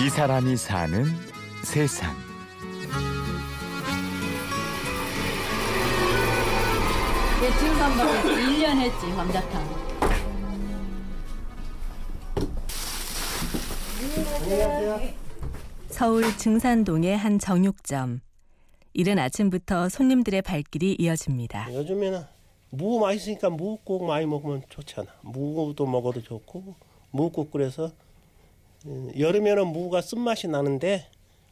이 사람이 사는 세상. 내 증산박에서 1년 했지, 감자탕. 서울 증산동의 한 정육점. 이른 아침부터 손님들의 발길이 이어집니다. 요즘에는 무 맛있으니까 무국 많이 먹으면 좋잖아. 무도 먹어도 좋고 무국 끓여서 음, 여름에는 무가 쓴맛이 나는데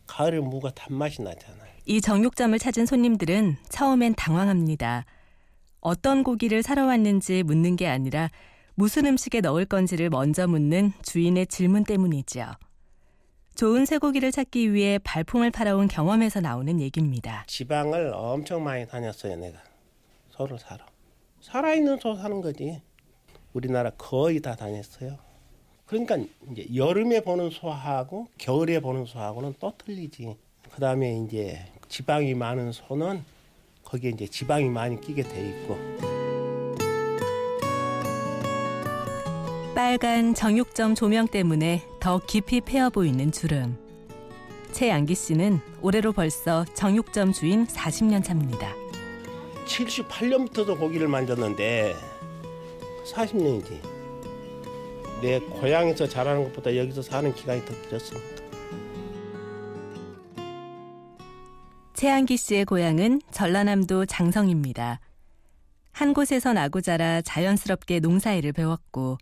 가을에 무가 단맛이 나잖아요. 이 정육점을 찾은 손님들은 처음엔 당황합니다. 어떤 고기를 사러 왔는지 묻는 게 아니라 무슨 음식에 넣을 건지를 먼저 묻는 주인의 질문 때문이지요. 좋은 쇠고기를 찾기 위해 발품을 팔아온 경험에서 나오는 얘기입니다. 지방을 엄청 많이 다녔어요, 내가. 소를 사러. 살아있는 소 사는 거지. 우리나라 거의 다 다녔어요. 그러니까 이제 여름에 보는 소하고 겨울에 보는 소하고는 또 틀리지. 그 다음에 이제 지방이 많은 소는 거기에 이제 지방이 많이 끼게 돼 있고. 빨간 정육점 조명 때문에 더 깊이 패어 보이는 주름. 최양기 씨는 올해로 벌써 정육점 주인 40년 차입니다. 78년부터도 고기를 만졌는데 40년이지. 내 고향에서 자라는 것보다 여기서 사는 기간이 더 길었으니까. 최양기 씨의 고향은 전라남도 장성입니다. 한 곳에서 나고 자라 자연스럽게 농사일을 배웠고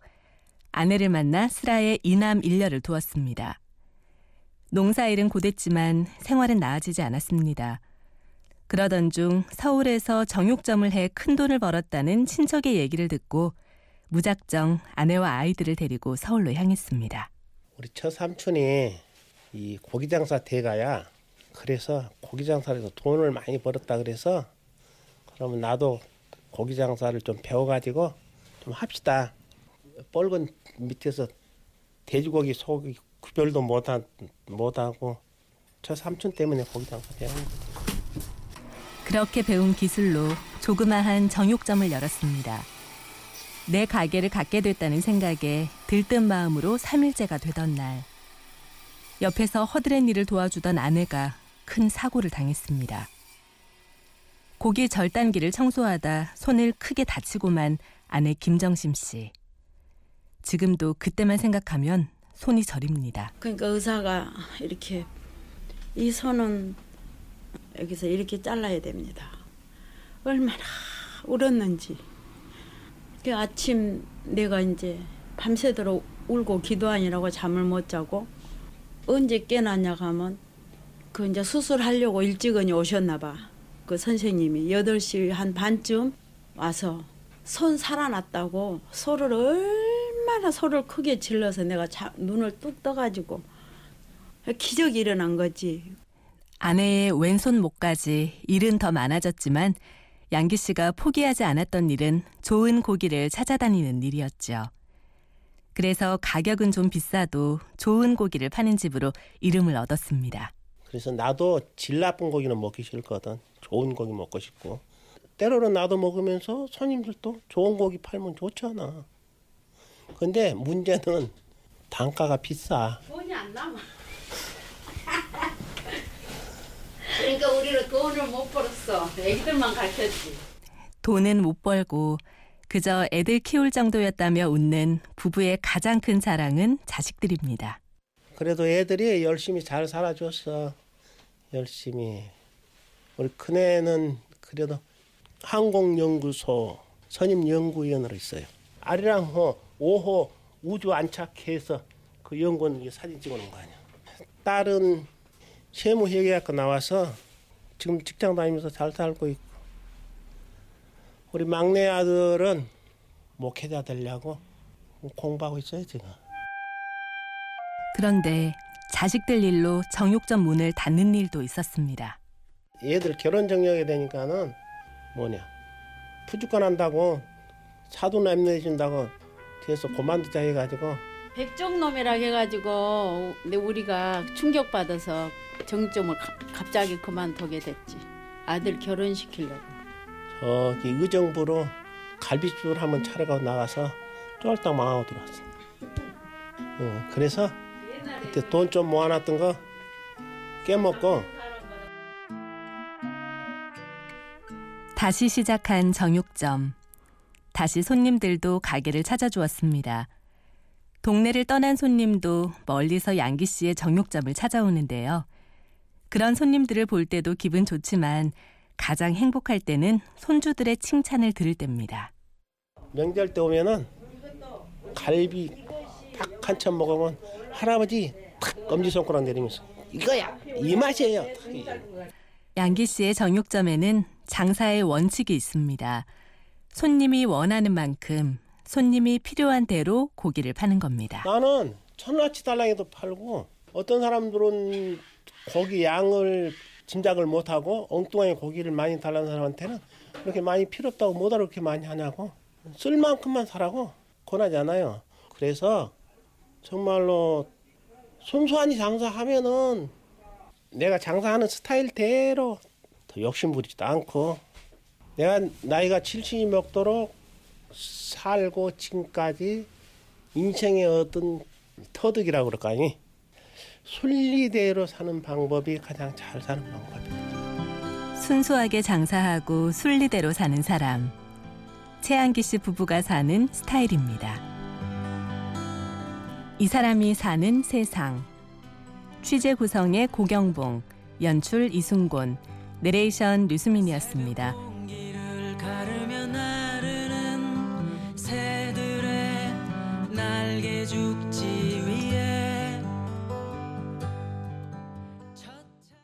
아내를 만나 슬하에 이남 일녀를 두었습니다. 농사일은 고됐지만 생활은 나아지지 않았습니다. 그러던 중 서울에서 정육점을 해 큰 돈을 벌었다는 친척의 얘기를 듣고 무작정 아내와 아이들을 데리고 서울로 향했습니다. 우리 처삼촌이 이 고기 장사 대가야. 그래서 고기 장사에서 돈을 많이 벌었다 그래서 그러면 나도 고기 장사를 좀 배워가지고 좀 합시다. 뻘건 밑에서 돼지고기 소고기 구별도 못하, 못하고 저 삼촌 때문에 고기 장사 배운 거 그렇게 배운 기술로 조그마한 정육점을 열었습니다. 내 가게를 갖게 됐다는 생각에 들뜬 마음으로 3일째가 되던 날 옆에서 허드렛 일을 도와주던 아내가 큰 사고를 당했습니다. 고기 절단기를 청소하다 손을 크게 다치고만 아내 김정심 씨. 지금도 그때만 생각하면 손이 저립니다. 그러니까 의사가 이렇게 이 손은 여기서 이렇게 잘라야 됩니다. 얼마나 울었는지. 그 아침 내가 이제 밤새도록 울고 기도하느라고 잠을 못 자고 언제 깨났냐 하면 그 이제 수술하려고 일찍은 오셨나 봐. 그 선생님이 8시 한 반쯤 와서 손 살아났다고 소를 얼마나 소를 크게 질러서 내가 자, 눈을 뚝 떠가지고 기적이 일어난 거지. 아내의 왼손 목까지 일은 더 많아졌지만 양기 씨가 포기하지 않았던 일은 좋은 고기를 찾아다니는 일이었죠. 그래서 가격은 좀 비싸도 좋은 고기를 파는 집으로 이름을 얻었습니다. 그래서 나도 질 나쁜 고기는 먹기 싫거든. 좋은 고기 먹고 싶고. 때로는 나도 먹으면서 손님들도 좋은 고기 팔면 좋잖아. 근데 문제는 단가가 비싸. 돈이 안 남아. 그러니까 우리는 돈을 못 벌었어. 애기들만 가르쳤지. 돈은 못 벌고 그저 애들 키울 정도였다며 웃는 부부의 가장 큰 자랑은 자식들입니다. 그래도 애들이 열심히 잘 살아줬어. 열심히. 우리 큰애는 그래도 항공연구소 선임연구위원으로 있어요. 아리랑호 5호 우주 안착해서 그 연구원 사진 찍어놓은 거 아니야. 딸은 세무회계학과 나와서 지금 직장 다니면서 잘 살고 있고 우리 막내 아들은 목회자 되려고 공부하고 있어요 지금. 그런데 자식들 일로 정육점 문을 닫는 일도 있었습니다. 얘들 결혼 정력이 되니까는 뭐냐 푸주권 한다고 사돈 엠내준다고 뒤에서 고만두자 해가지고 백종놈이라 해가지고 근데 우리가 충격받아서 정점을 가- 갑자기 그만두게 됐지. 아들 결혼시키려고. 저기 의정부로 갈비집을 한번 차려가 나가서 쫄딱 망하고 들어왔어. 어, 그래서 그때 돈 좀 모아놨던 거 깨먹고 다시 시작한 정육점. 다시 손님들도 가게를 찾아주었습니다. 동네를 떠난 손님도 멀리서 양기 씨의 정육점을 찾아오는데요. 그런 손님들을 볼 때도 기분 좋지만 가장 행복할 때는 손주들의 칭찬을 들을 때입니다. 명절 때 오면은 갈비 딱한참 먹으면 할아버지 탁 엄지손가락 내리면서 이거야 이 맛이에요. 양기 씨의 정육점에는 장사의 원칙이 있습니다. 손님이 원하는 만큼 손님이 필요한 대로 고기를 파는 겁니다. 나는 천원어치 달랑이도 팔고 어떤 사람들은 고기 양을 짐작을 못하고 엉뚱하게 고기를 많이 달라는 사람한테는 그렇게 많이 필요 없다고 뭐다 그렇게 많이 하냐고. 쓸 만큼만 사라고. 권하지 않아요. 그래서 정말로 순수한 장사하면은 내가 장사하는 스타일대로 더 욕심 부리지도 않고 내가 나이가 70이 먹도록 살고 지금까지 인생의 어떤 터득이라고 그럴까 니 순리대로 사는 방법이 가장 잘 사는 방법이에요. 순수하게 장사하고 순리대로 사는 사람. 최한기 씨 부부가 사는 스타일입니다. 이 사람이 사는 세상. 취재 구성의 고경봉, 연출 이순곤, 내레이션 류수민이었습니다.